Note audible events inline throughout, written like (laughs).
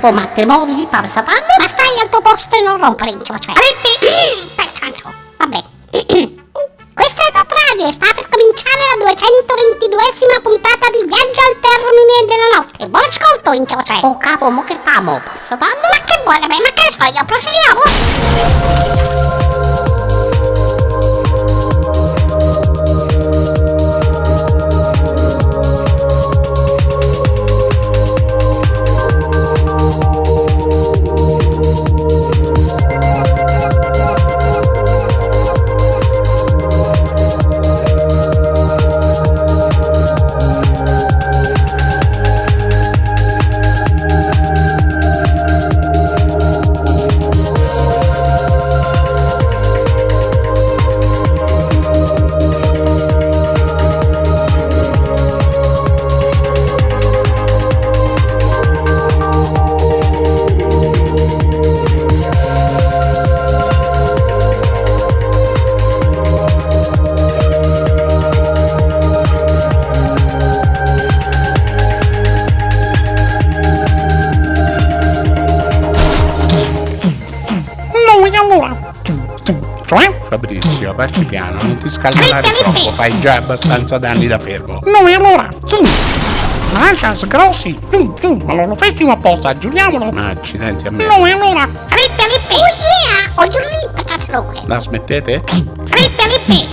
Capo, ma te muovi, parsapando? Ma stai al tuo posto e non rompere in cioè. Alippi! (clears throat) Pertanto, vabbè. (clears throat) Questa è da Travie, sta per cominciare la 222esima puntata di Viaggio al termine della notte. Buon ascolto, in cioè. Oh capo, mo che famo? Ma Fabrizio, facci piano, non ti scalmanare troppo, fai già abbastanza danni da fermo. Noi allora. Lascia sgrossi. Ma non lo fessimo apposta, giuriamolo. Ma accidenti a me. Noi allora. Alippi, Alippi! Oh yeah! Ho giù lì, patasloque. La smettete? Alippi, Alippi!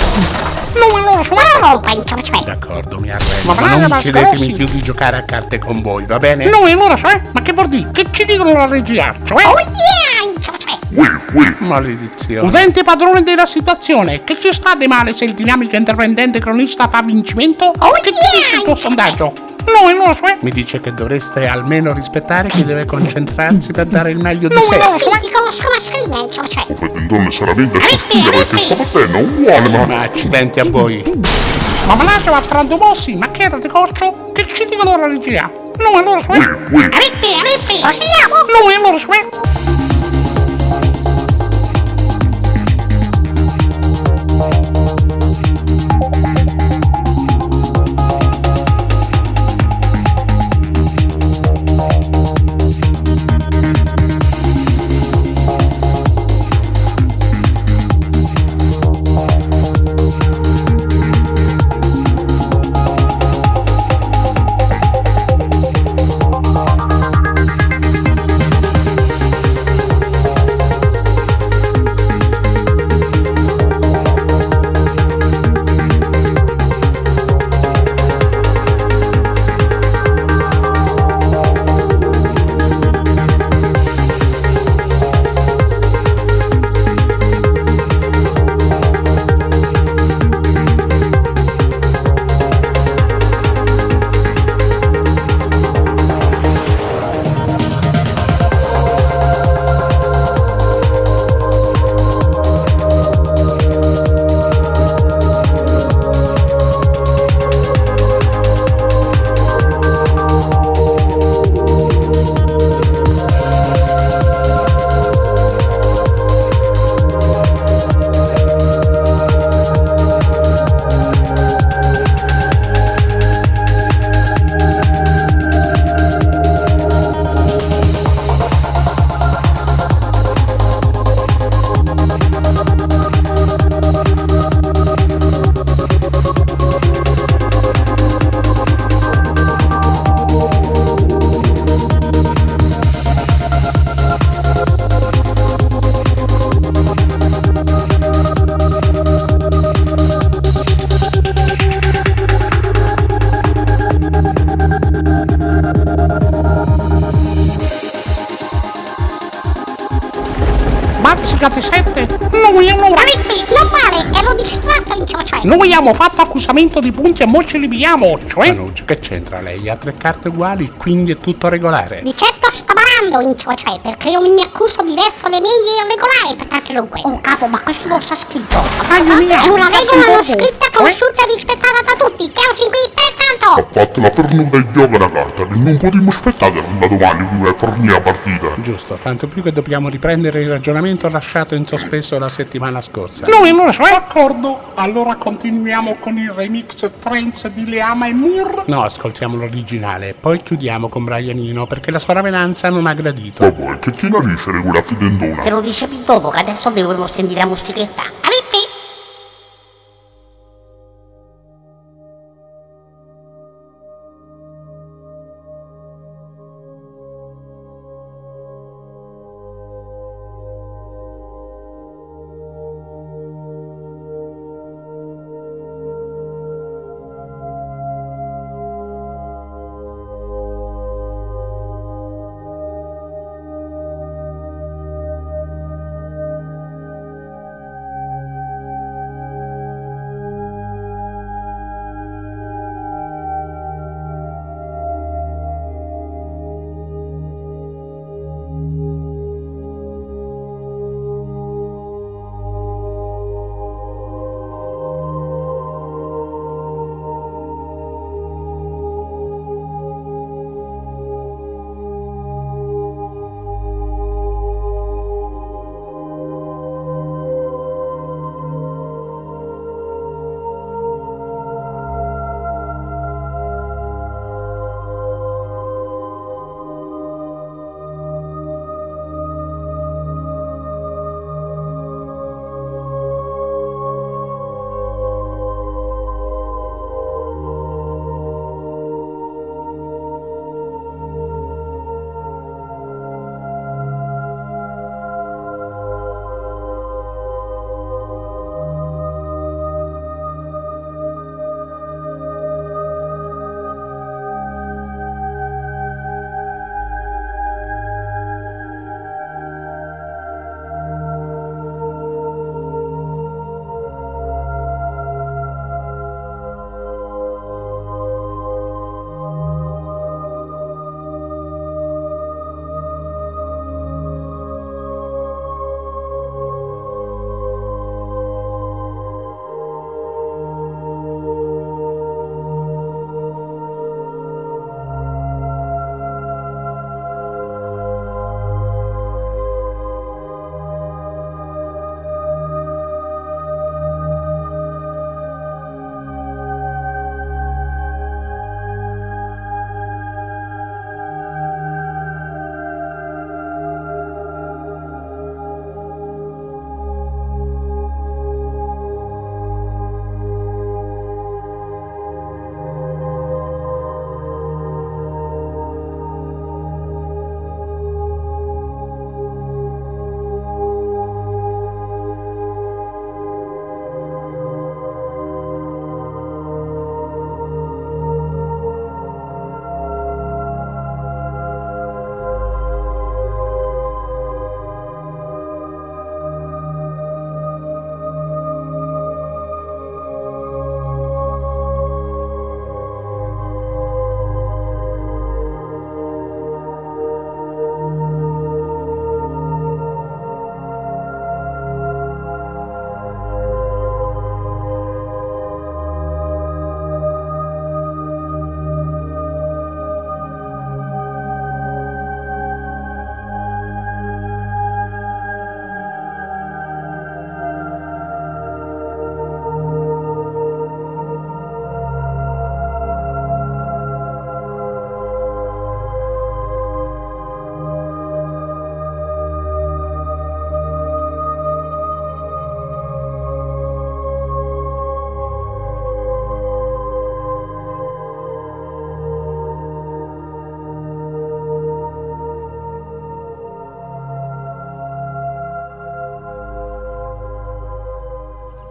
Noi allora, cioè. Ma rompa in cioè. D'accordo, mi arrendo. Ma Ma brava, non ma chiedetemi più di giocare a carte con voi, va bene? Noi allora, cioè. Ma che vuol dire? Che ci dicono la regia? Cioè. Oh yeah! Maledizione. Utente padrone della situazione, che ci sta di male se il dinamico intervendente cronista fa vincimento? Oh che yeah! dice il tuo sondaggio? Noi cioè. Mi dice che dovreste almeno rispettare chi deve concentrarsi per dare il meglio di No, sé. no, Sì, ti conosco mascherina in cioè. Vinta Alippi, scoffia perché Alippi! sto battendo uguale ma... Ma accidenti a voi. Ma Malato va frantumossi, ma che era di corso? Che ci dicono la regia? Noi allora. Ui, ui, Alippi, Alippi! Proseguiamo! Noi allora, cioè. Accusamento di punti e mo ci libiamo, cioè. Manucci, che c'entra lei? Ha tre carte uguali, quindi è tutto regolare. Di certo sta barando aspettando in cioè, cioè, perché io mi accuso di verso dei miei irregolari, pertanto dunque. Oh capo, ma questo non sta scritto. Dai, mia, È una regola non di scritta, conosciuta e Ha fatto la fernuta e gioca una carta che non potremmo aspettare da domani prima di fornire la partita. Giusto, tanto più che dobbiamo riprendere il ragionamento lasciato in sospeso la settimana scorsa. Noi allora, cioè? D'accordo, allora continuiamo con il remix trance di Leama e Moore. No, ascoltiamo l'originale, poi chiudiamo con Brianino perché la sua ravenanza non ha gradito. Dopo è che chi narisce quella fidendona? Te lo dice più dopo, che adesso dovremmo sentire la musichetta.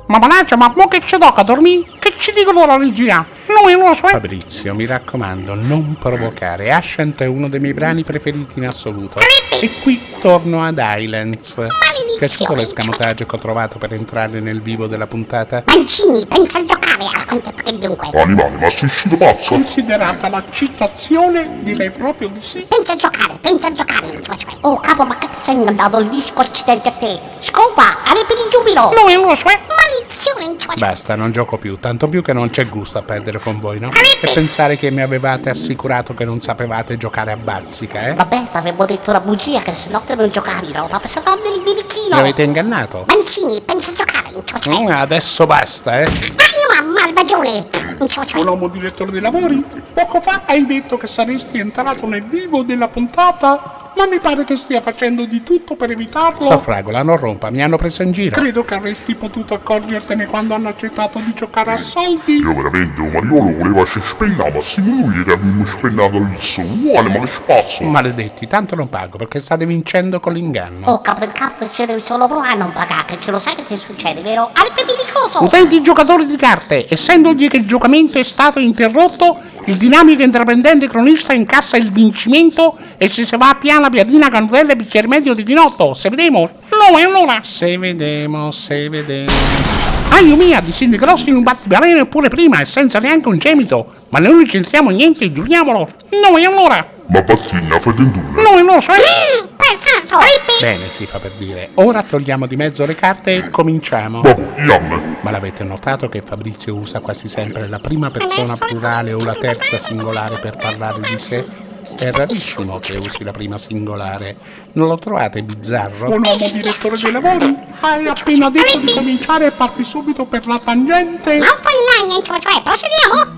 Ma manaccia, ma mo che ci tocca dormire? Che ci dicono la regia? Noi non lo so. Fabrizio, mi raccomando, non provocare. Ascent è uno dei miei brani preferiti in assoluto. E qui torno ad Islands. Piaciuto l'escamotaggio che ho trovato per entrare nel vivo della puntata? Mancini, pensa al giocare. Al contempo che dunque. Animale, ma sei uscito pazzo? Considerata la citazione, direi proprio di sì. Pensa a giocare, pensa a giocare, cioè, cioè. Oh capo, ma che sei andato il disco accidente a te? Scopa, arepe di giubilo! No, e allora, cioè, Maledizione, cioè, cioè. Basta, non gioco più, tanto più che non c'è gusto a perdere con voi, no? E pensare che mi avevate assicurato che non sapevate giocare a bazzica, eh? Vabbè, avremmo detto una bugia che se no te non giocavi, no? Ma pensavo del Mi birichino! avete ingannato? Mancini, pensa a giocare, cioè. Mm, adesso basta, eh? Ha malvagione! Cioè, direttore dei lavori, poco fa hai detto che saresti entrato nel vivo della puntata, ma mi pare che stia facendo di tutto per evitarlo. Safragola, non rompa, mi hanno preso in giro. Credo che avresti potuto accorgertene quando hanno accettato di giocare a soldi. Io veramente, un Mariolo voleva ci spennare, ma se lui che abbiamo spennato il suo, uguale, ma che spazio? Maledetti, tanto non pago perché state vincendo con l'inganno. Oh, capo del capo, ci devi solo provare a non pagare, ce lo sai che succede, vero? Arepe di coso! utenti giocatori di carte, essendogli che il giocamento è stato interrotto, il dinamico intraprendente cronista incassa il vincimento e se si va a piana piadina cannutella e bicchiere medio di chinotto. Se vediamo? No, e allora? Se vedemo, se vedemo. Aio mia, di Cindy Grossi in un battibaleno eppure prima e senza neanche un gemito. Ma non licenziamo niente, giuriamolo. No, e allora? Ma Bazzina, fai dentro. No, e santo! Arepe! Bene, si fa per dire. Ora togliamo di mezzo le carte e cominciamo. Iam, Ma l'avete notato che Fabrizio usa quasi sempre la prima persona plurale o la terza singolare per parlare di sé? È rarissimo che usi la prima singolare. Non lo trovate bizzarro? Un uomo direttore dei lavori? Hai appena detto di cominciare e parti subito per la tangente? Non fai niente, cioè, cioè, procediamo!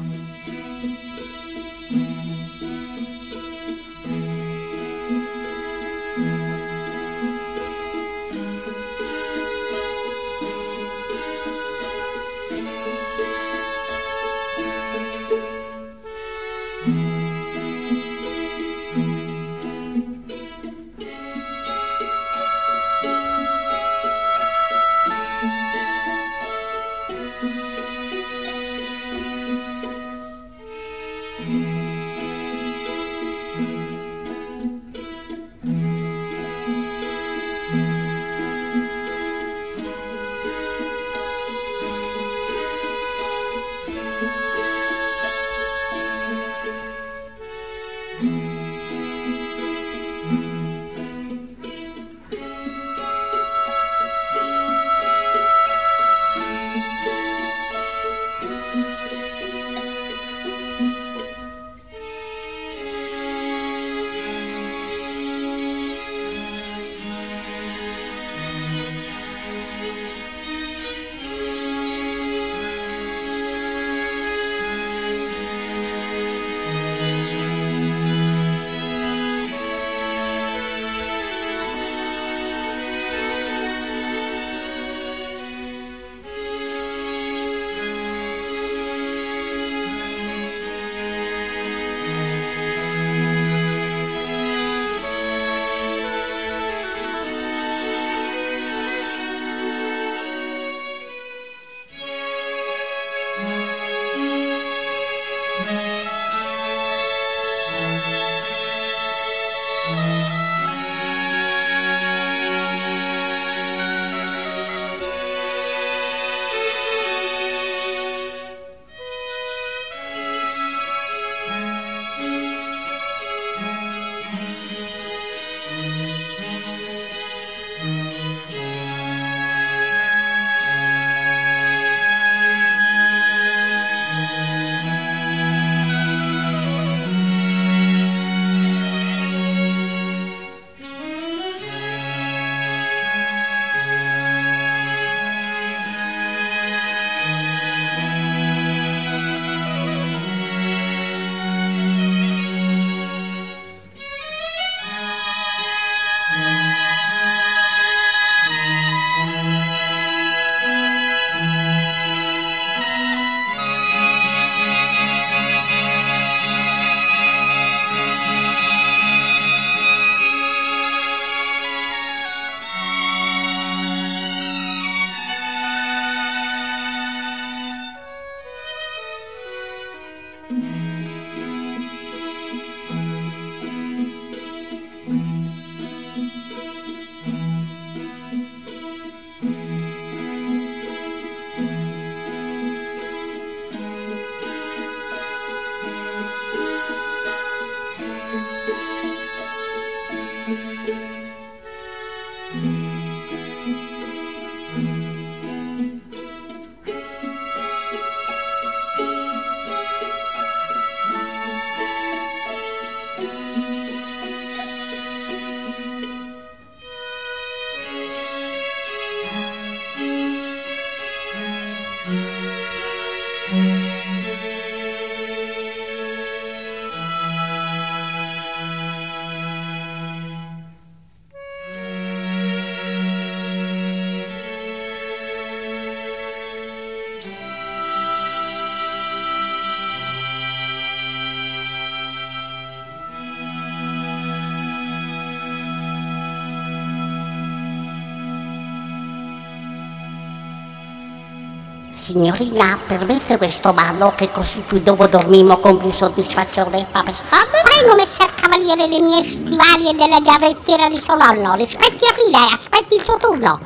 Signorina, permette questo ballo che così più dopo dormimmo con più soddisfazione, Papa Stan? Prego, messer cavaliere dei miei stivali e della giarrettiera di suo nonno, rispetti la fila e aspetti il suo turno,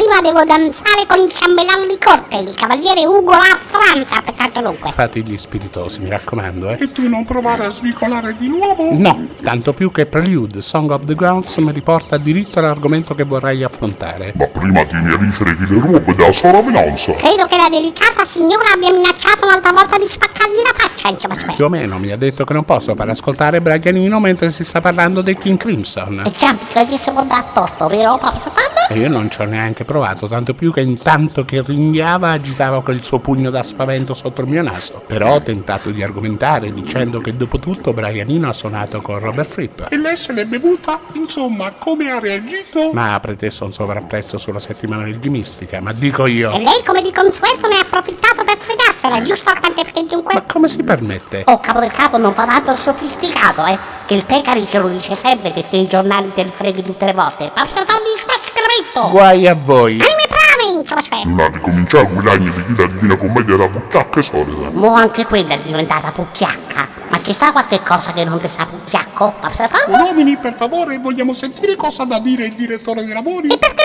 prima devo danzare con il ciambellano di corte, il cavaliere Ugo La Franza, per tanto dunque. Fate gli spiritosi, mi raccomando, eh. E tu non provare a svicolare di nuovo? No, tanto più che Prelude, Song of the Gods, mi riporta diritto all'argomento che vorrei affrontare. Ma prima tieni a dicere che le robe della sovravenanza. Credo che la delicata signora abbia minacciato un'altra volta di spaccargli la faccia, insomma, cioè. Più o meno mi ha detto che non posso far ascoltare Braganino mentre si sta parlando dei King Crimson. E già, che gli si può dar torto, vero, Stan? E io non ci ho neanche provato, tanto più che intanto che ringhiava agitava quel suo pugno da spavento sotto il mio naso. Però ho tentato di argomentare dicendo che dopo tutto Brianino ha suonato con Robert Fripp. E lei se l'è bevuta? Insomma, come ha reagito? Ma ha preteso un sovrapprezzo sulla settimana di mistica, ma dico io. E lei, come di consueto, ne ha approfittato per fregarsela, giusto? Perché dunque... Ma come si permette? Oh, capo del capo, non fa tanto il sofisticato, eh? Che il Pecari ce lo dice sempre che se i giornali te li freghi tutte le volte. Ma se fanno di smascaramento! Guai a voi. Insomma, cioè. Non ha ricominciato a guadagnare di chi la divina commedia della buttacca solita. Mo anche quella è diventata pucchiacca. Ma ci sta qualche cosa che non ti sa pucchiacco? Ma se fanno? Uomini, per favore, vogliamo sentire cosa ha da dire il direttore dei lavori? E perché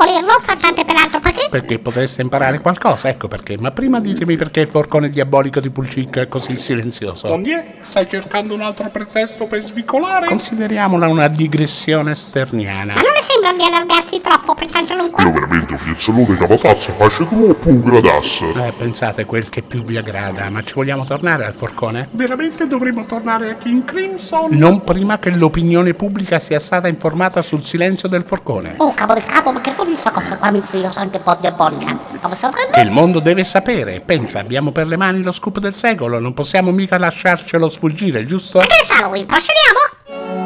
mai dovremmo volerlo? Fratante peraltro, perché? Perché potreste imparare qualcosa, ecco perché. Ma prima ditemi perché il forcone diabolico di Pulcic è così silenzioso. Ondier, stai cercando un altro pretesto per svicolare? Consideriamola una digressione sterniana. Ma non le sembra di allargarsi troppo, per tanto Io dunque? veramente un piazzolone capatazzo face troppo un gradasso. Eh, pensate quel che più vi aggrada, ma ci vogliamo tornare al forcone? Veramente dovremmo tornare a King Crimson? Non prima che l'opinione pubblica sia stata informata sul silenzio del forcone. Oh, capo del capo, ma che vuol questa cosa qua misteriosa anche un po' diabolica? Ma se Che il mondo deve sapere. Pensa, abbiamo per le mani lo scoop del secolo, non possiamo mica lasciarcelo sfuggire, giusto? Che ne sa lui? Procediamo?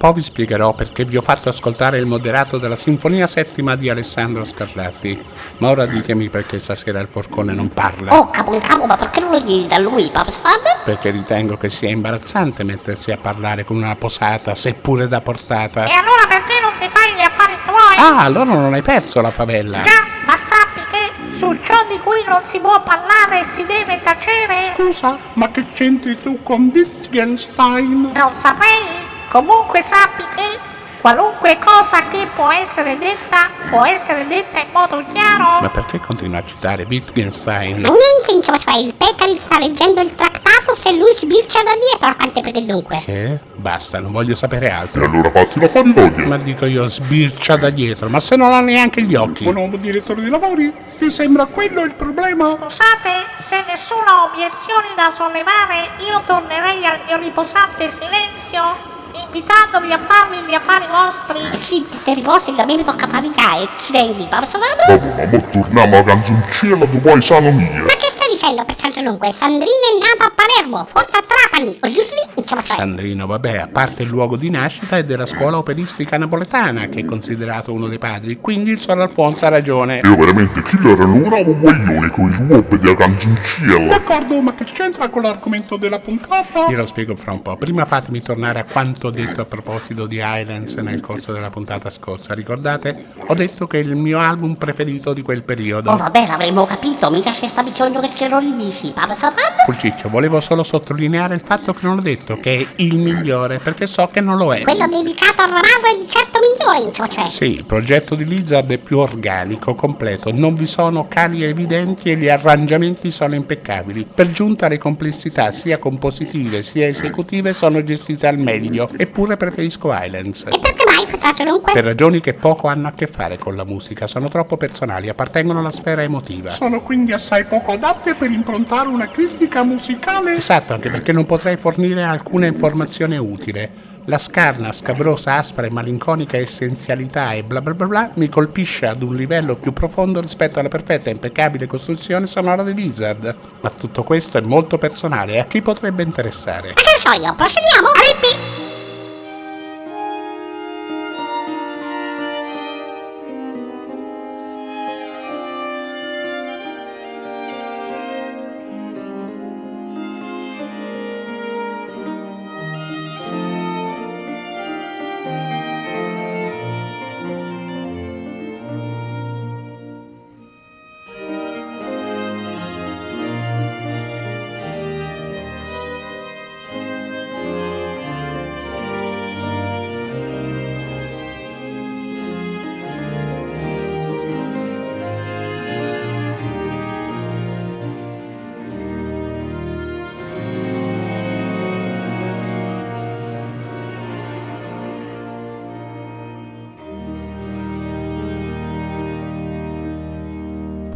Po' vi spiegherò perché vi ho fatto ascoltare il moderato della Sinfonia Settima di Alessandro Scarlatti. Ma ora ditemi perché stasera il forcone non parla. Oh, capo capo, ma perché non lo chiedi da lui, Stan? Perché ritengo che sia imbarazzante mettersi a parlare con una posata, seppure da portata. E allora perché non si fa gli affari tuoi? Ah, allora non hai perso la favella. Già, ma sappi che su ciò di cui non si può parlare si deve tacere? Scusa, ma che c'entri tu con Wittgenstein? Non saprei. Comunque sappi che qualunque cosa che può essere detta, può essere detta in modo chiaro. Ma perché continua a citare Wittgenstein? Ma niente, insomma, cioè il Pecari sta leggendo il trattato se lui sbircia da dietro, anche perché dunque. Che? Basta, non voglio sapere E altro. allora fatti la voglia. Ma dico io, sbircia da dietro, ma se non ha neanche gli occhi. Buon uomo direttore dei lavori? Ti sembra quello il problema? Scusate, se nessuno ha obiezioni da sollevare, io tornerei al mio riposante silenzio, invitandovi a farvi gli affari vostri. Sì, se riposi da me mi tocca faticare, accidenti, Papa Stan? Vabbè, ma mo torniamo a canzoncella dopo i sano mia. Ma che dicendo per caso dunque? Sandrina è nata a Palermo, forse a Trapani, o giù lì, insomma, cioè. Sandrino, vabbè, a parte il luogo di nascita è della scuola operistica napoletana, che è considerato uno dei padri, quindi il Sor Alfonso ha ragione. Io veramente chi era un bravo guaglione con il ruope della canzoncella. D'accordo, ma che c'entra con l'argomento della puntata? Io lo spiego fra un po'. Prima fatemi tornare a quanto ho detto a proposito di Highlands nel corso della puntata scorsa. Ricordate? Ho detto che è il mio album preferito di quel periodo. Oh vabbè, l'avremmo capito, mica c'è sta bisogno che ce lo ridici, Papa Stan? Pulciccio, volevo solo sottolineare il fatto che non ho detto che è il migliore, perché so che non lo è. Quello dedicato al ramarro è di certo migliore, insomma, cioè. Sì, il progetto di Lizard è più organico, completo, non vi sono cali evidenti e gli arrangiamenti sono impeccabili. Per giunta le complessità sia compositive sia esecutive sono gestite al meglio, eppure preferisco Highlands. E perché? Per ragioni che poco hanno a che fare con la musica, sono troppo personali, appartengono alla sfera emotiva. Sono quindi assai poco adatte per improntare una critica musicale. Esatto, anche perché non potrei fornire alcuna informazione utile. La scarna, scabrosa, aspra e malinconica essenzialità e bla bla bla bla mi colpisce ad un livello più profondo rispetto alla perfetta e impeccabile costruzione sonora di Lizard. Ma tutto questo è molto personale e a chi potrebbe interessare? Ma che so io, procediamo? Rippi!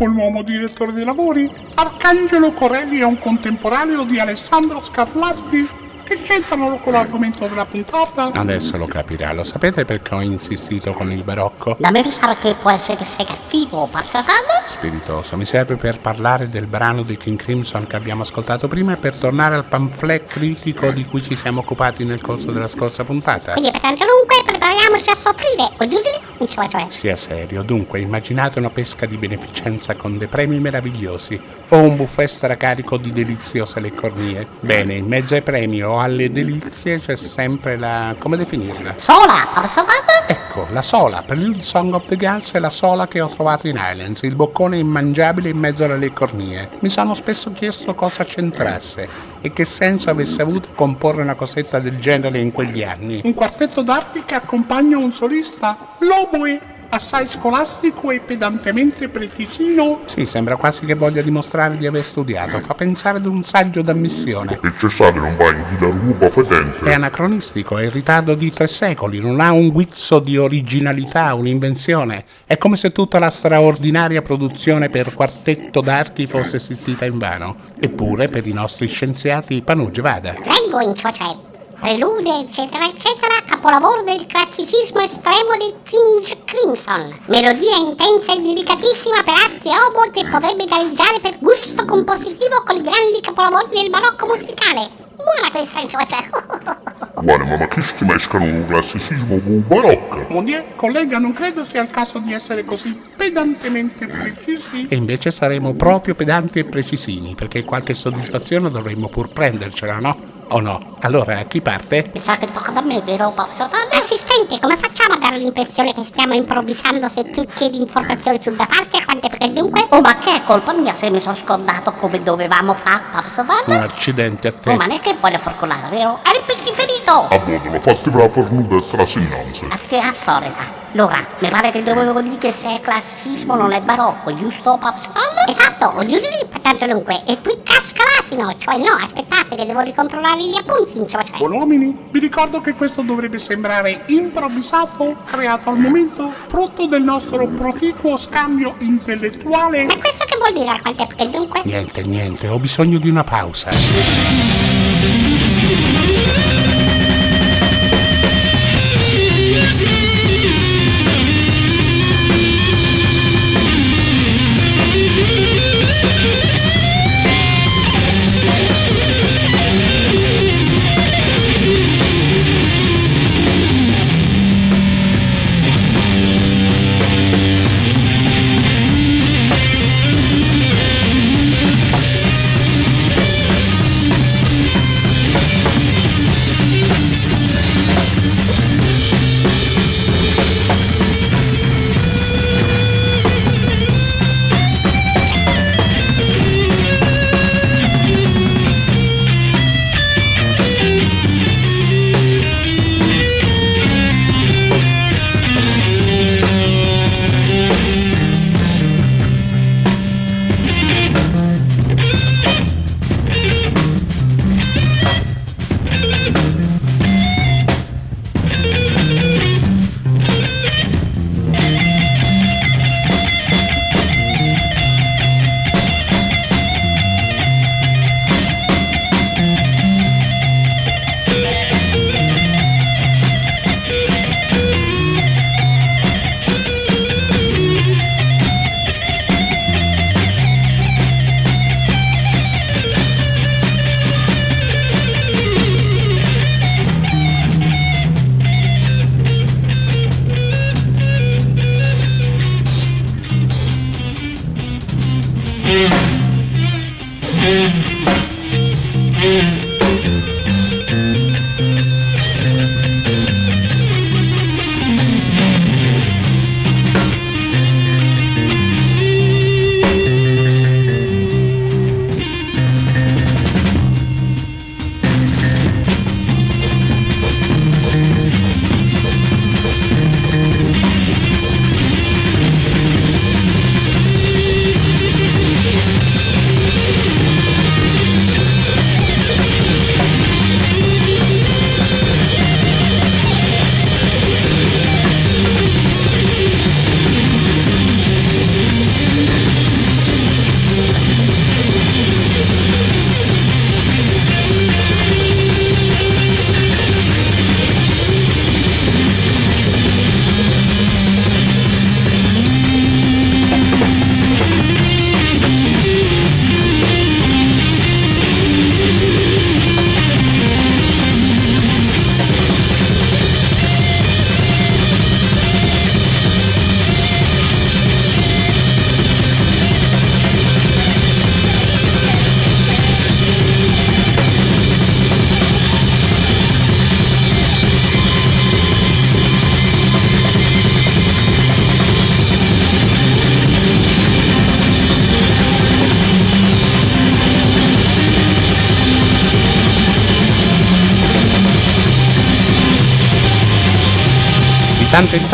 Poi l'uomo direttore dei lavori, Arcangelo Corelli è un contemporaneo di Alessandro Scarlatti che c'entrano con l'argomento della puntata. Adesso lo capirà, lo sapete perché ho insistito con il barocco? Da me pensare che può essere cattivo, Papsasando? Spiritoso, mi serve per parlare del brano di King Crimson che abbiamo ascoltato prima e per tornare al pamphlet critico di cui ci siamo occupati nel corso della scorsa puntata. Quindi pertanto dunque prepariamoci a soffrire. Sia serio, dunque immaginate una pesca di beneficenza con dei premi meravigliosi o un buffet stracarico di deliziose leccornie. Bene, in mezzo ai premi o alle delizie c'è sempre la... come definirla? Sola, Papsasando? Ecco, la sola, Prelude Song of the Girls è la sola che ho trovato in Islands, il boccone immangiabile in mezzo alle cornie. Mi sono spesso chiesto cosa c'entrasse e che senso avesse avuto comporre una cosetta del genere in quegli anni. Un quartetto d'arti che accompagna un solista, l'oboe, assai scolastico e pedantemente precisino. Sì, sembra quasi che voglia dimostrare di aver studiato, fa pensare ad un saggio d'ammissione. Il cessate non va in guida ruba È fetente. anacronistico, è in ritardo di tre secoli, non ha un guizzo di originalità, un'invenzione. È come se tutta la straordinaria produzione per quartetto d'archi fosse esistita in vano. Eppure, per i nostri scienziati, panuge vada. Leggo in cioè Prelude, eccetera, eccetera, capolavoro del classicismo estremo di King Crimson. Melodia intensa e delicatissima per archi e oboe che potrebbe gareggiare per gusto compositivo con i grandi capolavori del barocco musicale. Buona questa, insomma. (laughs) Buone, ma chi si mescano un classicismo con un barocco? Monier, collega, non credo sia il caso di essere così pedantemente precisi. E invece saremo proprio pedanti e precisini, perché qualche soddisfazione dovremmo pur prendercela, no? O no? Allora, chi parte? Mi sa che tocca da me, vero, Papsasando? Assistente, come facciamo a dare l'impressione che stiamo improvvisando se tu chiedi informazioni sul da farsi e quante perché dunque? Oh, ma che è colpa mia se mi sono scordato come dovevamo fare, Un Papsasando? accidente a Oh, te. ma non è che voglio forcolare, vero? È il preferito! A bordo la festival fornuta strasinanze. A te a solita. Allora, mi pare che dovevo dire che se è classicismo non è barocco, giusto, Papsasando? Esatto, ho giusto lì, pertanto dunque. E qui casca l'asino, cioè no, aspettate che devo ricontrollare gli appunti, cioè cioè. Buon uomini, vi ricordo che questo dovrebbe sembrare improvvisato, creato al momento, frutto del nostro proficuo scambio intellettuale. Ma questo che vuol dire, quante perché dunque? Niente, niente, ho bisogno di una pausa.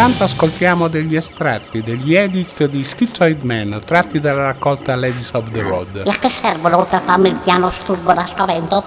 Tanto in tanto ascoltiamo degli estratti, degli edit di Schizoid Man tratti dalla raccolta Ladies of the Road. E a che servono oltre a farmi il piano sturbo da spavento?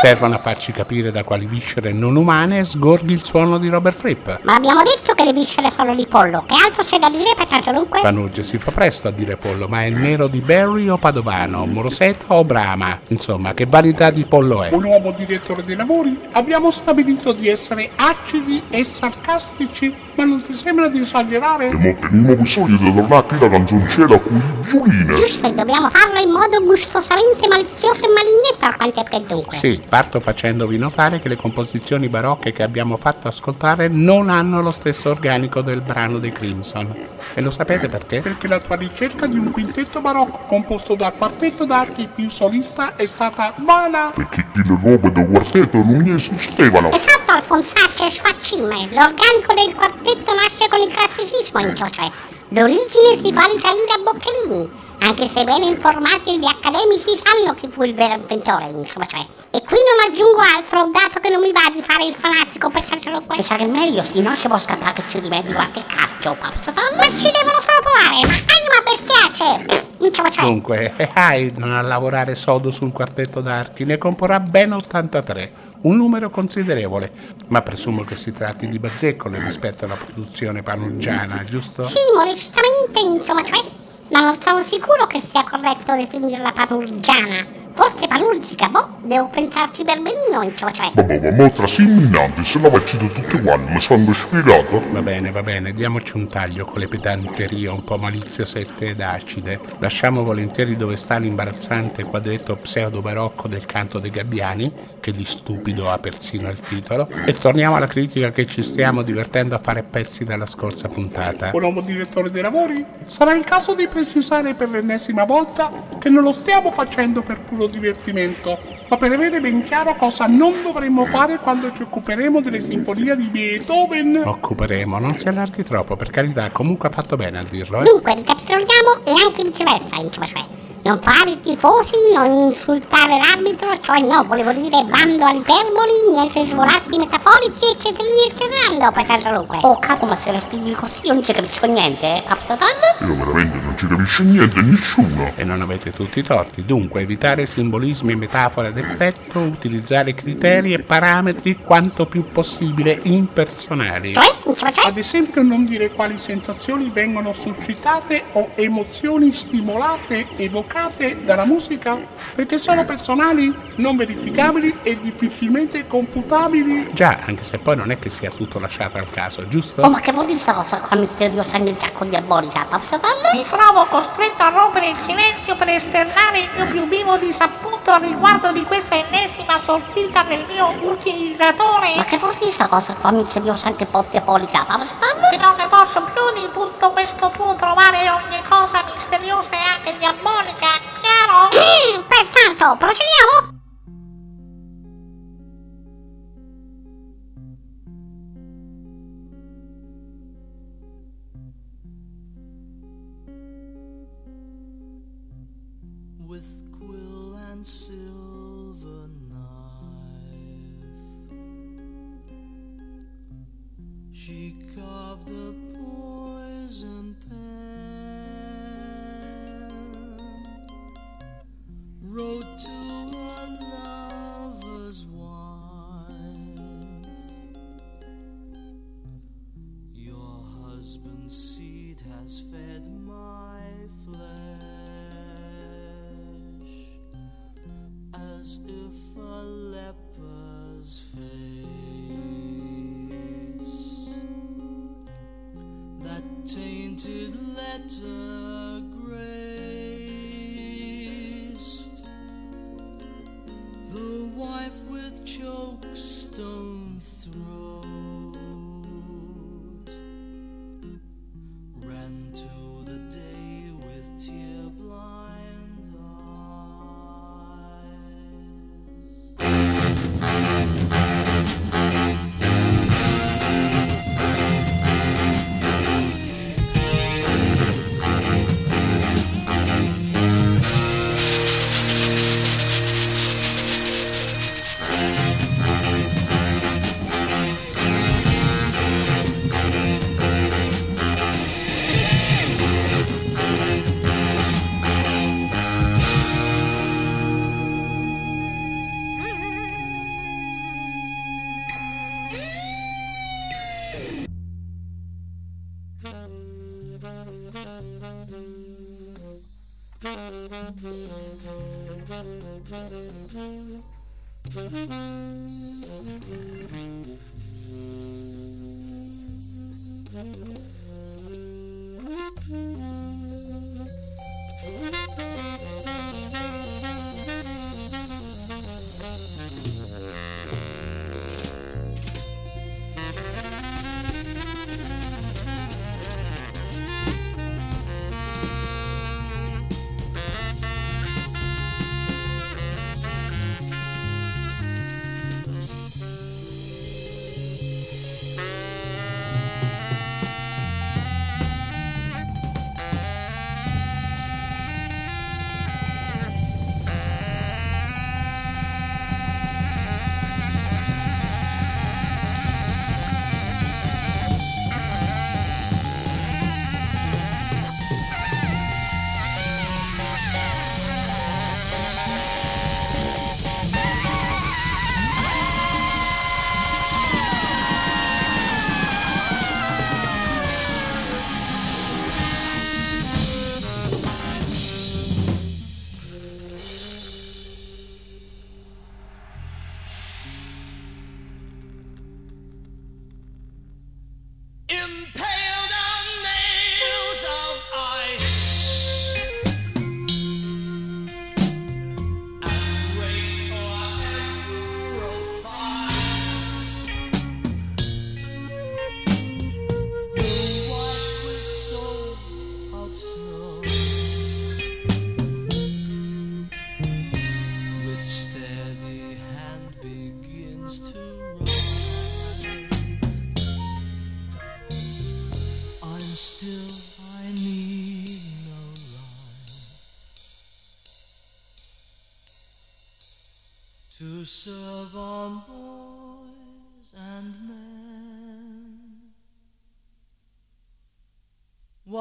Servono a farci capire da quali viscere non umane sgorghi il suono di Robert Fripp. Ma abbiamo detto che le viscere sono di pollo. Che altro c'è da dire caso dunque? Panurge si fa presto a dire pollo, ma è il nero di Barry o Padovano, Morosetta o Brahma. Insomma, che varietà di pollo è? Un uomo direttore dei lavori, abbiamo stabilito di essere acidi e sarcastici, ma non ti sembra di esagerare? E mo teniamo bisogno di tornare qui la canzoncella con i violini. Giusto, e dobbiamo farlo in modo gustosamente malizioso e malignetto alquanto è dunque. Sì, parto facendovi notare che le composizioni barocche che abbiamo fatto ascoltare non hanno lo stesso organico del brano dei Crimson. E lo sapete perché? Perché la tua ricerca di un quintetto barocco composto da quartetto d'archi più solista è stata vana. Perché le robe del quartetto non esistevano. Esatto, Alfonsaccio e Sfaccime. L'organico del quartetto nasce con il classicismo in ciò cioè. L'origine si fa risalire a Boccherini anche se ben informati gli accademici sanno chi fu il vero inventore, insomma, cioè. E qui non aggiungo altro, dato che non mi va di fare il fanatico per farcelo qua. Mi sa che è meglio, sì, non ci può scappare che ci dimenti qualche calcio, paps. Ma ci devono solo provare, ma anima per piace! La faccio. Dunque, non a lavorare sodo sul quartetto d'archi, ne comporrà ben 83 un numero considerevole, ma presumo che si tratti di bazzeccole rispetto alla produzione panugiana, giusto? Sì, modestamente, insomma, cioè ma non sono sicuro che sia corretto definirla panurgiana. Forse panurgica, boh, devo pensarci per benino, in ciò cioè. Vabbè, ma mo tra simminanti, se la faccio tutti quanti, mi sono spiegato? Va bene, va bene, diamoci un taglio con le pedanterie un po' maliziosette ed acide. Lasciamo volentieri dove sta l'imbarazzante quadretto pseudo-barocco del canto dei gabbiani, che di stupido ha persino il titolo, e torniamo alla critica che ci stiamo divertendo a fare pezzi dalla scorsa puntata. Un uomo direttore dei lavori? Sarà il caso di precisare per l'ennesima volta che non lo stiamo facendo per puro divertimento, ma per avere ben chiaro cosa non dovremmo fare quando ci occuperemo delle sinfonie di Beethoven. Occuperemo, non si allarghi troppo, per carità, comunque ha fatto bene a dirlo. Eh? Dunque, ricapitoliamo e anche viceversa, insomma, cioè non fare i tifosi, non insultare l'arbitro, cioè no, volevo dire bando all'iperboli, niente svolazzi metaforici, eccetera, eccetera, per caso dunque. Oh capo, ma se la spieghi così io non ci capisco niente, eh, Papsatan? Io veramente non ci capisco niente, nessuno. E non avete tutti i torti, dunque evitare simbolismi e metafore d'effetto, utilizzare criteri e parametri quanto più possibile impersonali. Cioè, cioè, cioè? Ad esempio non dire quali sensazioni vengono suscitate o emozioni stimolate, evocate evocate dalla musica perché sono personali, non verificabili e difficilmente confutabili. Già, anche se poi non è che sia tutto lasciato al caso, giusto? Oh, ma che vuol dire questa cosa qua misteriosa nel giacco diabolica, Papsatelle? Mi trovo costretto a rompere il silenzio per esternare il mio più vivo disappunto a riguardo di questa ennesima sortita del mio utilizzatore. Ma che vuol dire questa cosa qua misteriosa anche un po' diabolica, Papsatelle? Che non ne posso più di tutto questo tuo trovare ogni cosa misteriosa e anche diabolica chiaro? Mm, pertanto, Perfetto, procediamo? with quill and silver if leper's face. That tainted letter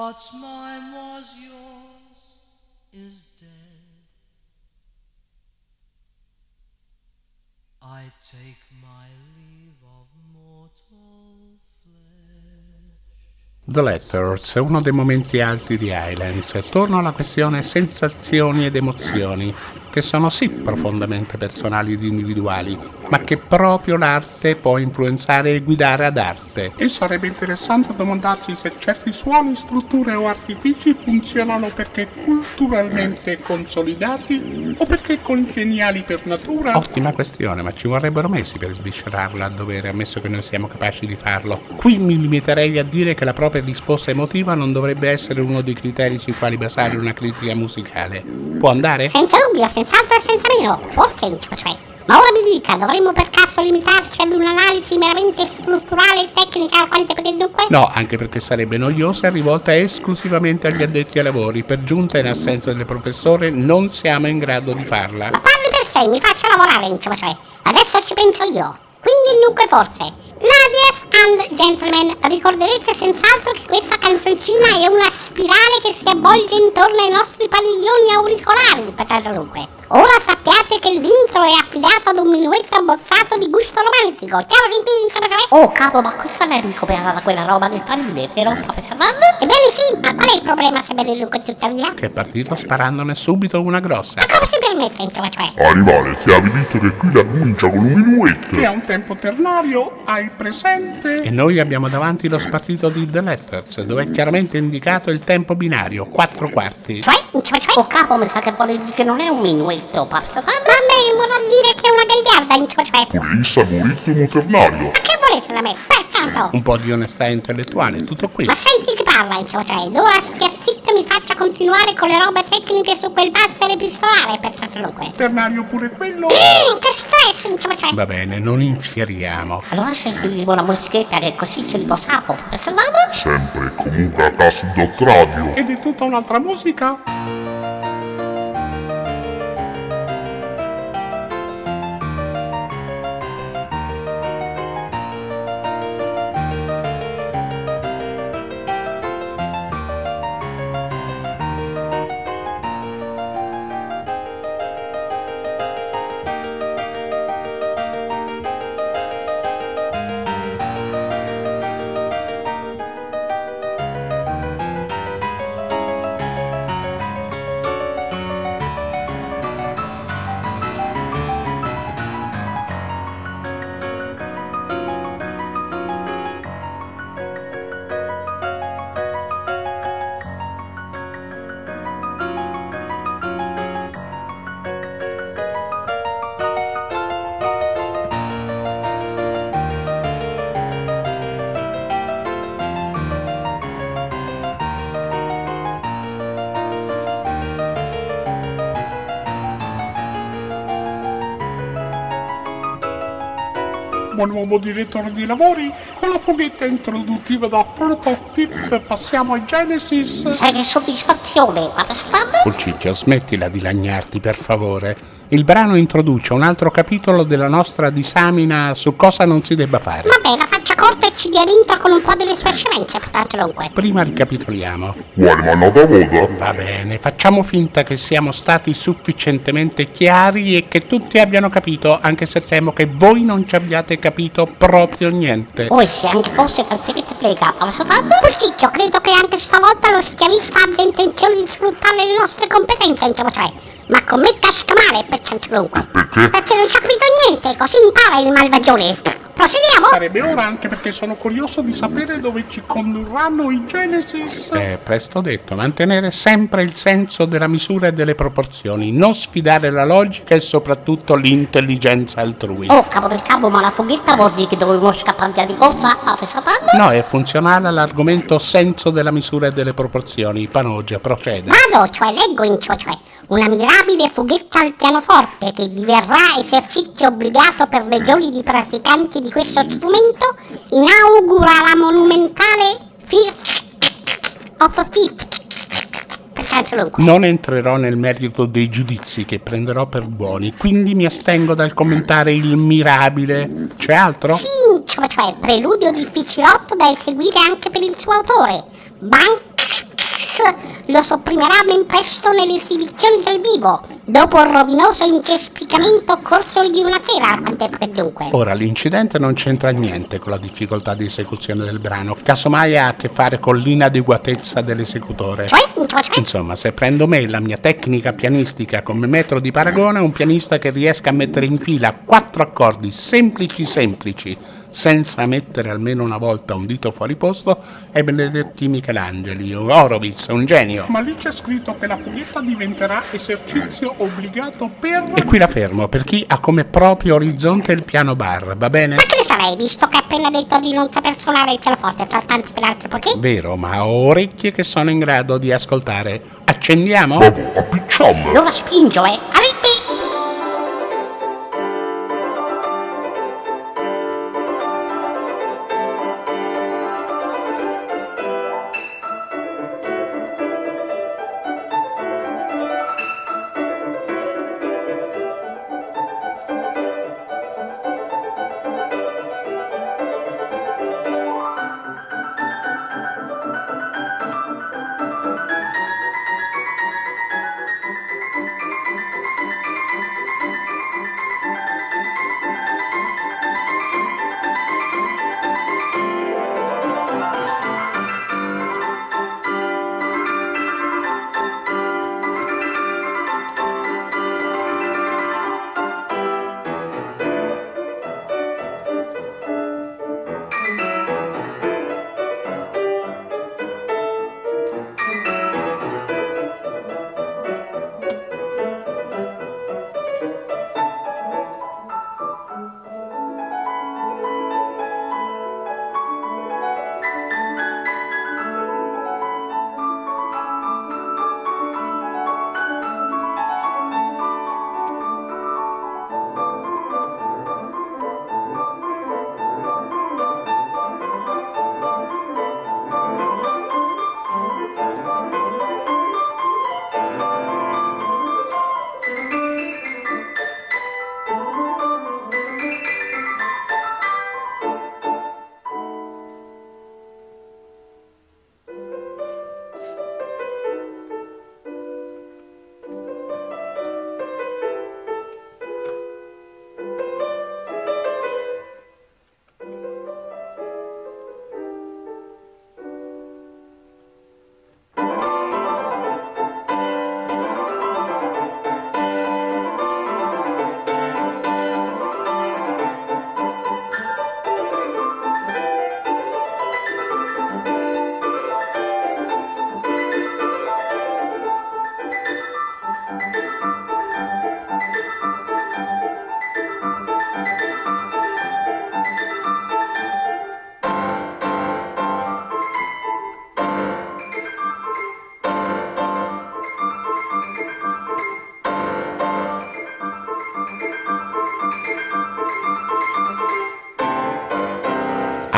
What's mine was yours is dead. I take my leave of mortal flesh. The Letters è uno dei momenti alti di Highlands e torno alla questione sensazioni ed emozioni, che sono sì profondamente personali ed individuali, ma che proprio l'arte può influenzare e guidare ad arte. E sarebbe interessante domandarsi se certi suoni, strutture o artifici funzionano perché culturalmente consolidati o perché congeniali per natura. Ottima questione, ma ci vorrebbero mesi per sviscerarla a dovere, ammesso che noi siamo capaci di farlo. Qui mi limiterei a dire che la propria risposta emotiva non dovrebbe essere uno dei criteri sui quali basare una critica musicale. Può andare? Senza dubbio, senza senz'altro e senza meno, forse, cioè. Ma ora mi dica, dovremmo per caso limitarci ad un'analisi meramente strutturale e tecnica alquanto per il dunque? No, anche perché sarebbe noiosa e rivolta esclusivamente agli addetti ai lavori. Per giunta, in assenza del professore, non siamo in grado di farla. Ma parli per sé, mi faccia lavorare, cioè. Adesso ci penso io. Quindi dunque forse. Ladies and gentlemen, ricorderete senz'altro che questa canzoncina è una spirale che si avvolge intorno ai nostri padiglioni auricolari, pertanto dunque. Ora sappiate che l'intro è affidato ad un minuetto abbozzato di gusto romantico. Chiaro fin, Oh capo, ma questa non è ricopiata da quella roba del panile, vero? Ebbene sì, ma qual è il problema se bene dunque tuttavia? Che è partito sparandone subito una grossa. Ma come si permette, insomma, cioè? Animale, ti avevi detto che qui la comincia con un minuetto. Che ha un tempo ternario, hai presente? E noi abbiamo davanti lo spartito di The Letters, dove è chiaramente indicato il tempo binario, 4 quarti. Cioè, cioè, cioè? Oh capo, mi sa che vuole dire che non è un minuetto, professor Van? Vabbè, vorrà dire che è una gagliarda, cioè, cioè. Pure lì sa moritto ternario. Ma che volete da me? Pertanto. Un po' di onestà intellettuale, tutto qui. Ma senti chi parla, insomma, cioè, ora e mi faccia continuare con le robe tecniche su quel passere epistolare, pertanto dunque. Ternario pure quello? Mm, che stress, insomma, cioè. Va bene, non infieriamo. Allora sentiamo una musichetta che così ci riposiamo, professor Van? Sempre comunque a caso dot radio. Ed è tutta un'altra musica? Nuovo direttore di lavori, con la foghetta introduttiva da Fruit of Fifth passiamo ai Genesis. Sai che soddisfazione, professor Van? Pulcicchio, smettila di lagnarti, per favore. Il brano introduce un altro capitolo della nostra disamina su cosa non si debba fare. Vabbè, la faccia corta e ci dia l'intro con un po' delle sue scemenze, pertanto dunque. Prima ricapitoliamo. Quale mannata moda? Va bene, facciamo finta che siamo stati sufficientemente chiari e che tutti abbiano capito, anche se temo che voi non ci abbiate capito proprio niente. Oh, e se anche fosse tanto che ti frega, professor Van? Pulcicchio, credo che anche stavolta lo schiavista abbia intenzione di sfruttare le nostre competenze, insomma, cioè. Ma con me casca male, pertanto dunque. Perché? Perché non ci ho capito niente, così impara il malvagione. Procediamo? Sarebbe ora anche perché sono curioso di sapere dove ci condurranno i Genesis. Eh, presto detto, mantenere sempre il senso della misura e delle proporzioni, non sfidare la logica e soprattutto l'intelligenza altrui. Oh, capo del cavo, ma la foghetta vuol dire che dovevamo scappare via di corsa, professor Van? No, è funzionale all'argomento senso della misura e delle proporzioni. Panogia, procede. Vado, cioè leggo in cioè, cioè una mirabile fughetta al pianoforte che diverrà esercizio obbligato per legioni di praticanti di questo strumento inaugura la monumentale Fifth of Fifth. Non entrerò nel merito dei giudizi che prenderò per buoni, quindi mi astengo dal commentare il mirabile. C'è altro? Sì, cioè, cioè preludio difficilotto da eseguire anche per il suo autore. Banks lo sopprimerà ben presto nelle esibizioni dal vivo, dopo il rovinoso incespicamento occorso di una sera, quante per dunque. Ora, l'incidente non c'entra niente con la difficoltà di esecuzione del brano, casomai ha a che fare con l'inadeguatezza dell'esecutore. Cioè, cioè, cioè, Insomma, se prendo me la mia tecnica pianistica come metro di paragone, un pianista che riesca a mettere in fila quattro accordi semplici semplici, senza mettere almeno una volta un dito fuori posto, è Benedetti Michelangeli, Horowitz, un genio. Ma lì c'è scritto che la foghetta diventerà esercizio obbligato per... E qui la fermo, per chi ha come proprio orizzonte il piano bar, va bene? ma che ne sarei, visto che ha appena detto di non saper suonare il pianoforte, fra tanti peraltro poiché? Vero, ma ho orecchie che sono in grado di ascoltare. Accendiamo? Vabbè, appicciamola. Allora spingo, eh.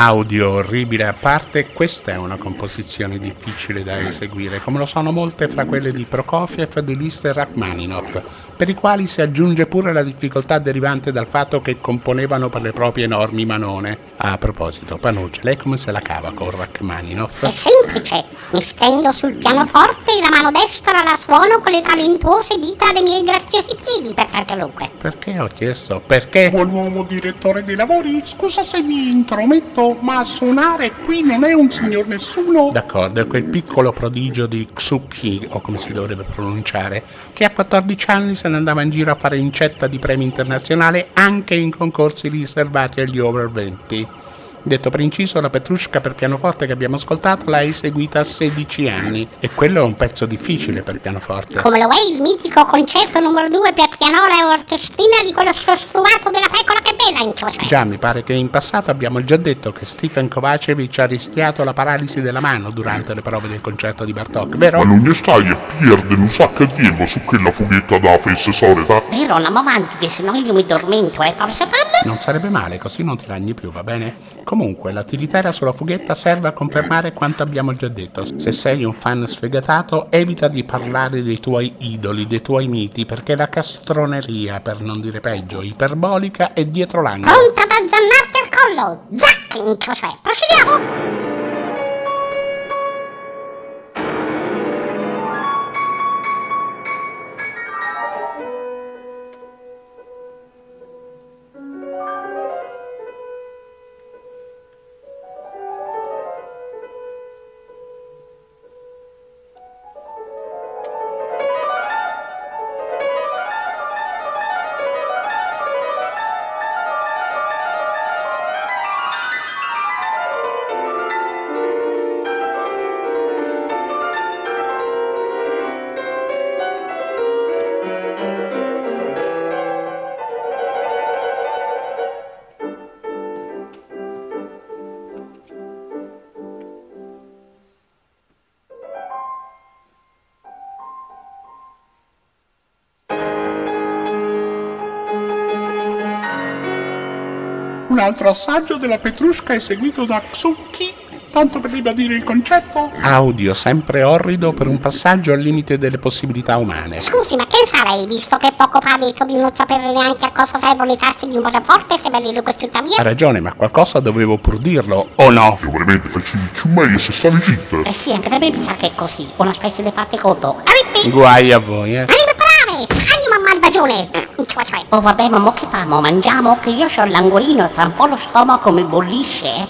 Audio orribile a parte, questa è una composizione difficile da eseguire, come lo sono molte fra quelle di Prokofiev, di Liszt e Rachmaninov, per i quali si aggiunge pure la difficoltà derivante dal fatto che componevano per le proprie enormi manone. A proposito, Panucci, lei come se la cava con Rachmaninov? È semplice, mi stendo sul pianoforte la mano destra la suono con le talentuose dita dei miei graziosi piedi, per tanto lunque. Perché ho chiesto? Perché? Buon uomo direttore dei lavori, scusa se mi intrometto, ma a suonare qui non è un signor nessuno. D'accordo, è quel piccolo prodigio di Xuki, o come si dovrebbe pronunciare, che a 14 anni se ne andava in giro a fare incetta di premi internazionali anche in concorsi riservati agli over 20. Detto per inciso, la Petrushka per pianoforte che abbiamo ascoltato l'ha eseguita a 16 anni e quello è un pezzo difficile per pianoforte. Come lo è il mitico concerto numero 2 per pianola e orchestrina di quello sostruato della pecora che bella in cioè. Già, mi pare che in passato abbiamo già detto che Stephen Kovacevic ha rischiato la paralisi della mano durante le prove del concerto di Bartok, vero? Ma non ne stai e pierde un sacco di tempo su quella fughetta da fesse solita? Vero, andiamo avanti, che se no io mi dormento, eh, Papa Stefano? Non sarebbe male, così non ti ragni più, va bene? Comunque, la tiritera sulla fughetta serve a confermare quanto abbiamo già detto. Se sei un fan sfegatato, evita di parlare dei tuoi idoli, dei tuoi miti, perché la castroneria, per non dire peggio, iperbolica è dietro l'angolo. Pronta ad azzannarti al collo! Zac! In cioè. Procediamo! Altro assaggio della Petrushka eseguito da Xuki, tanto per ribadire il concetto. Audio sempre orrido per un passaggio al limite delle possibilità umane. Scusi, ma che sarei, visto che poco fa ha detto di non sapere neanche a cosa servono i tasti di un passaporto e se ve li dico tuttavia? Ha ragione, ma qualcosa dovevo pur dirlo, o no? Io veramente facevi più meglio se stavi zitta. Eh sì, anche se mi sa che è così, una specie di fatti conto. Guai a voi, eh. Anima brave! Anima malvagione! Oh vabbè, ma mo che famo? Mangiamo? Che io ho l'angolino e fra un po' lo stomaco mi bollisce, eh?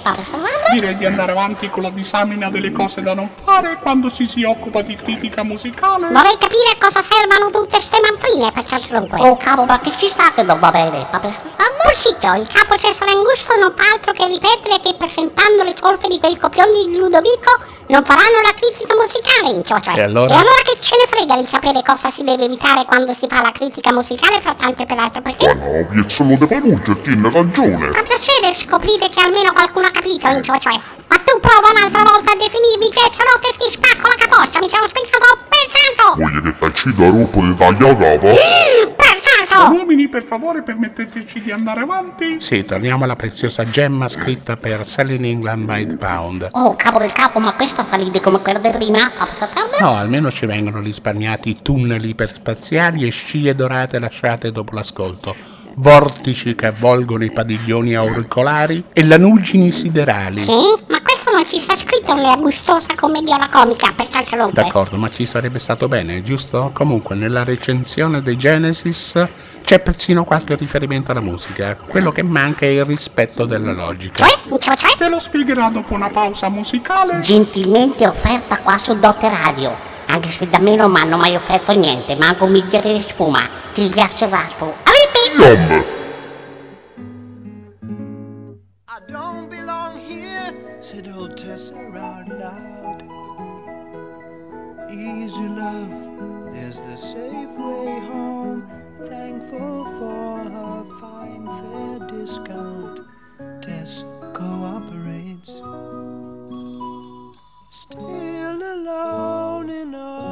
Direi di andare avanti con la disamina delle cose da non fare quando ci si occupa di critica musicale. Vorrei capire a cosa servano tutte ste manfrine per ciascuno. Oh cavolo, ma che ci sta che non va bene, Papa Bullshit, il capo Cesare Angusto non fa altro che ripetere che presentando le solfe di quei copioni di Ludovico non faranno la critica musicale in ciò, cioè. E allora? E allora che ce ne frega di sapere cosa si deve evitare quando si fa la critica musicale fra tante peraltro perché? Ma no, Piazzolo de Panuccia tiene ragione. Fa piacere scoprire che almeno qualcuno ha capito in ciò, cioè. Ma tu prova un'altra volta a definirmi piazzolotto e ti spacco la capoccia, mi sono spiegato! Voglio che facci da rupo di taglia? Pertanto! Uomini, per favore, permetteteci di andare avanti. Sì, torniamo alla preziosa gemma scritta per Selling England by the Pound. Oh, capo del capo, ma questo fa ridere come quello del prima? Papa Stefano? No, almeno ci vengono risparmiati tunnel iperspaziali e scie dorate lasciate dopo l'ascolto, vortici che avvolgono i padiglioni auricolari e lanuggini siderali. Sì? Ma questo non ci nella gustosa commediola comica per farci rompere. D'accordo, ma ci sarebbe stato bene, giusto? Comunque, nella recensione dei Genesis c'è persino qualche riferimento alla musica. Quello che manca è il rispetto della logica. Cioè, cioè, cioè? Te lo spiegherà dopo una pausa musicale. Gentilmente offerta qua su Dotte Radio. Anche se da me non mi hanno mai offerto niente, manco un bicchiere di spuma. Ti ringrazio Vasco. Alippi! Yum! Love, there's the safe way home. Thankful for her fine fair discount. Tess cooperates. Still alone in oh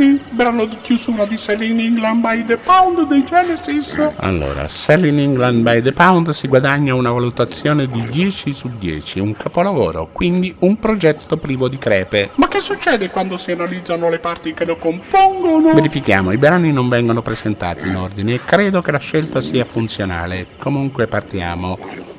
Plenty, brano di chiusura di Selling England by the Pound dei Genesis. Allora, Selling England by the Pound si guadagna una valutazione di 10 su 10, un capolavoro, quindi un progetto privo di crepe. Ma che succede quando si analizzano le parti che lo compongono? Verifichiamo, i brani non vengono presentati in ordine e credo che la scelta sia funzionale. Comunque partiamo.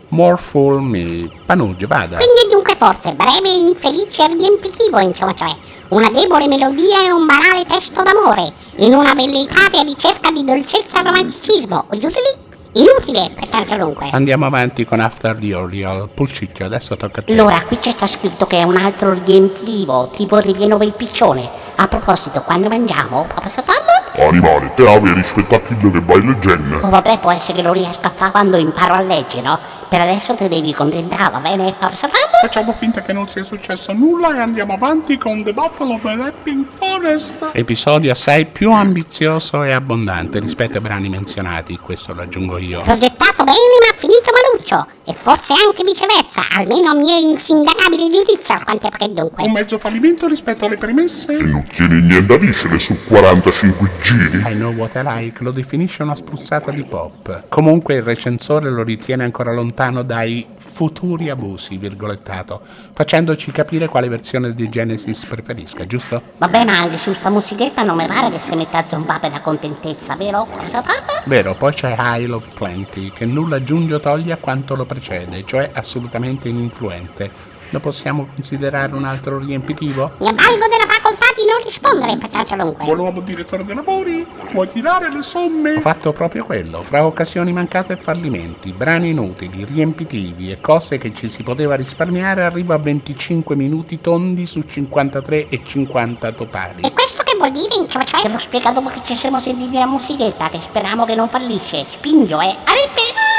More Fool Me. Panuggio, vada. Quindi dunque forse breve, infelice e riempitivo, insomma, cioè una debole melodia e un banale testo d'amore, in una velleitaria ricerca di dolcezza e romanticismo, o giù di lì, inutile, pertanto dunque. Andiamo avanti con After the Oriole. Pulcicchio, adesso tocca a te. Allora, qui c'è sta scritto che è un altro riempitivo, tipo ripieno per il piccione. A proposito, quando mangiamo, Papa Satan? Animale, te avevi rispettato quello che vai leggendo. Oh vabbè, può essere che lo riesca a fare quando imparo a leggere, no? Per adesso te devi contentare, va bene, Papa Satan? Facciamo finta che non sia successo nulla e andiamo avanti con The Battle of the Rapping Forest. Episodio assai più ambizioso e abbondante rispetto ai brani menzionati, questo lo aggiungo io. Progettato bene ma finito maluccio. E forse anche viceversa, almeno a mio insindacabile giudizio, quanto è dunque. Un mezzo fallimento rispetto alle premesse. E non tieni niente a dire su 45 giri. I Know What I Like lo definisce una spruzzata di pop. Comunque il recensore lo ritiene ancora lontano dai futuri abusi, virgolettato, facendoci capire quale versione di Genesis preferisca, giusto? Vabbè, ma anche su sta musichetta non mi pare che si metta a zombare per la contentezza, vero? Papa Satan? Vero, poi c'è Isle of Plenty, che nulla aggiunge o toglie a quanto lo precede, cioè assolutamente ininfluente. Lo possiamo considerare un altro riempitivo? Mi avvalgo della facoltà di non rispondere, pertanto dunque. Buon uomo direttore dei lavori, vuoi tirare le somme? Ho fatto proprio quello, fra occasioni mancate e fallimenti, brani inutili, riempitivi e cose che ci si poteva risparmiare, arrivo a 25 minuti tondi su 53 e 50 totali. E questo che vuol dire, insomma, cioè? Te lo spiega dopo che ci siamo sentiti la musichetta, che speriamo che non fallisce. Spingo, eh. Arrive!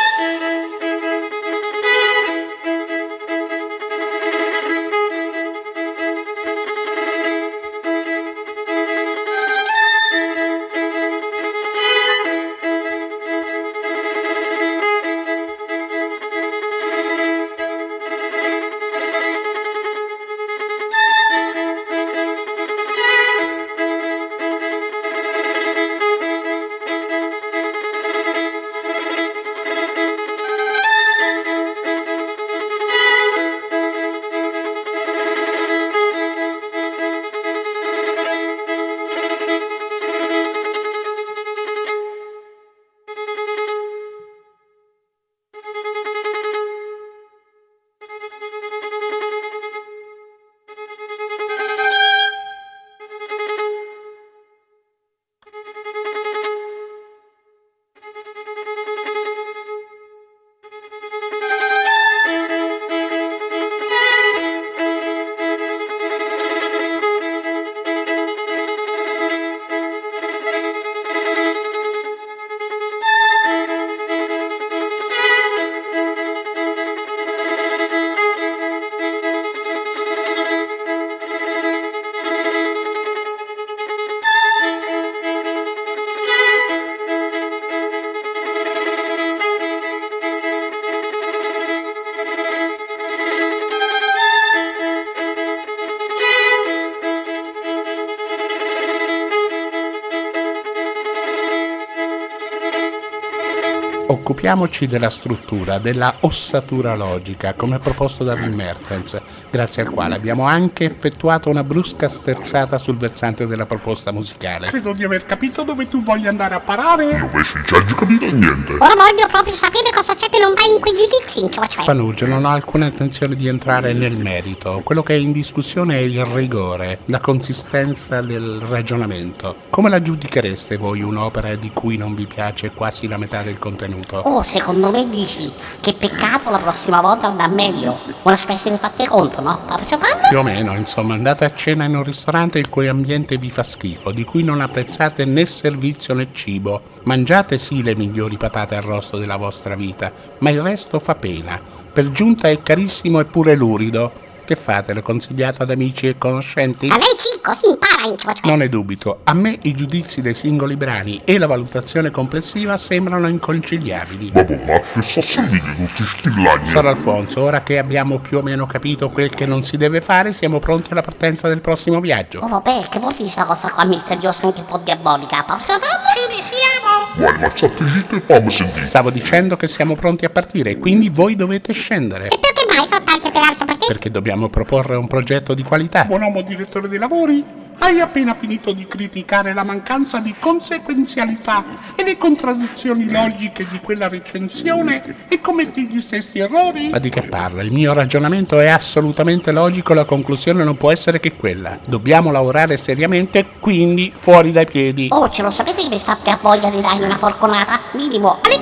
Occupiamoci della struttura, della ossatura logica, come proposto da Bill Mertens, grazie al quale abbiamo anche effettuato una brusca sterzata sul versante della proposta musicale. Credo di aver capito dove tu voglia andare a parare. Io invece non ci ho capito niente. Ora voglio proprio sapere cosa c'è che non va in quei giudizi, cioè. Panuggio, non ho alcuna intenzione di entrare nel merito. Quello che è in discussione è il rigore, la consistenza del ragionamento. Come la giudichereste voi un'opera di cui non vi piace quasi la metà del contenuto? Oh, secondo me dici che peccato la prossima volta andrà meglio. Una specie di fate conto, no? Più o meno, insomma, andate a cena in un ristorante il cui ambiente vi fa schifo, di cui non apprezzate né servizio né cibo. Mangiate sì le migliori patate arrosto della vostra vita, ma il resto fa pena. Per giunta è carissimo e pure lurido. Che fate? Lo consigliate ad amici e conoscenti? A sì, così impara in ciò, cioè. Non ne dubito, a me i giudizi dei singoli brani e la valutazione complessiva sembrano inconciliabili. Vabbè, ma che servindo tutti sti lagni? Sor Alfonso, ora che abbiamo più o meno capito quel che non si deve fare, siamo pronti alla partenza del prossimo viaggio. Oh vabbè, che vuol dire sta cosa qua misteriosa anche un po' diabolica? Porca Ci! Guarda, ma state zitto e fammi sentire. Stavo dicendo che siamo pronti a partire, quindi voi dovete scendere. E perché perché? Dobbiamo proporre un progetto di qualità. Buon uomo direttore dei lavori, hai appena finito di criticare la mancanza di conseguenzialità e le contraddizioni logiche di quella recensione e commetti gli stessi errori? Ma di che parla? Il mio ragionamento è assolutamente logico, la conclusione non può essere che quella. Dobbiamo lavorare seriamente, quindi fuori dai piedi. Oh, ce lo sapete che mi sta più a voglia di dargli una forconata? Minimo, alle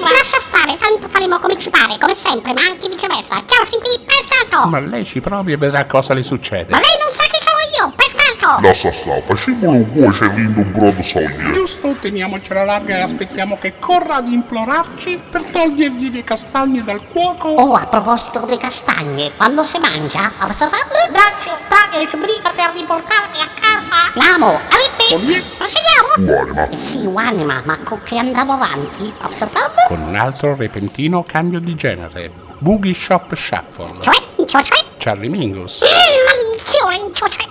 guerra! Lascia stare, tanto faremo come ci pare, come sempre, ma anche viceversa. Chiaro, sin qui, pertanto! Ma lei ci provi e vedrà cosa le succede. Ma lei non sa chi sono io, pertanto! Lascia stare, facciamolo un po' c'è rindo un brodo soglia. Giusto, teniamocela larga e aspettiamo che corra ad implorarci per togliergli le castagne dal fuoco. Oh, a proposito delle castagne, quando si mangia? Dacci un taglio e sbrigati a riportarmi a casa! L'amo, Alippi! Proseguiamo! Guarda, ma Sì, Wanima, ma con che andavo avanti? Fatto? Con un altro repentino cambio di genere. Boogie Shop Shuffle. Cioè, cioè, cioè? Charlie Mingus. Mm, maledizione, cioè, cioè,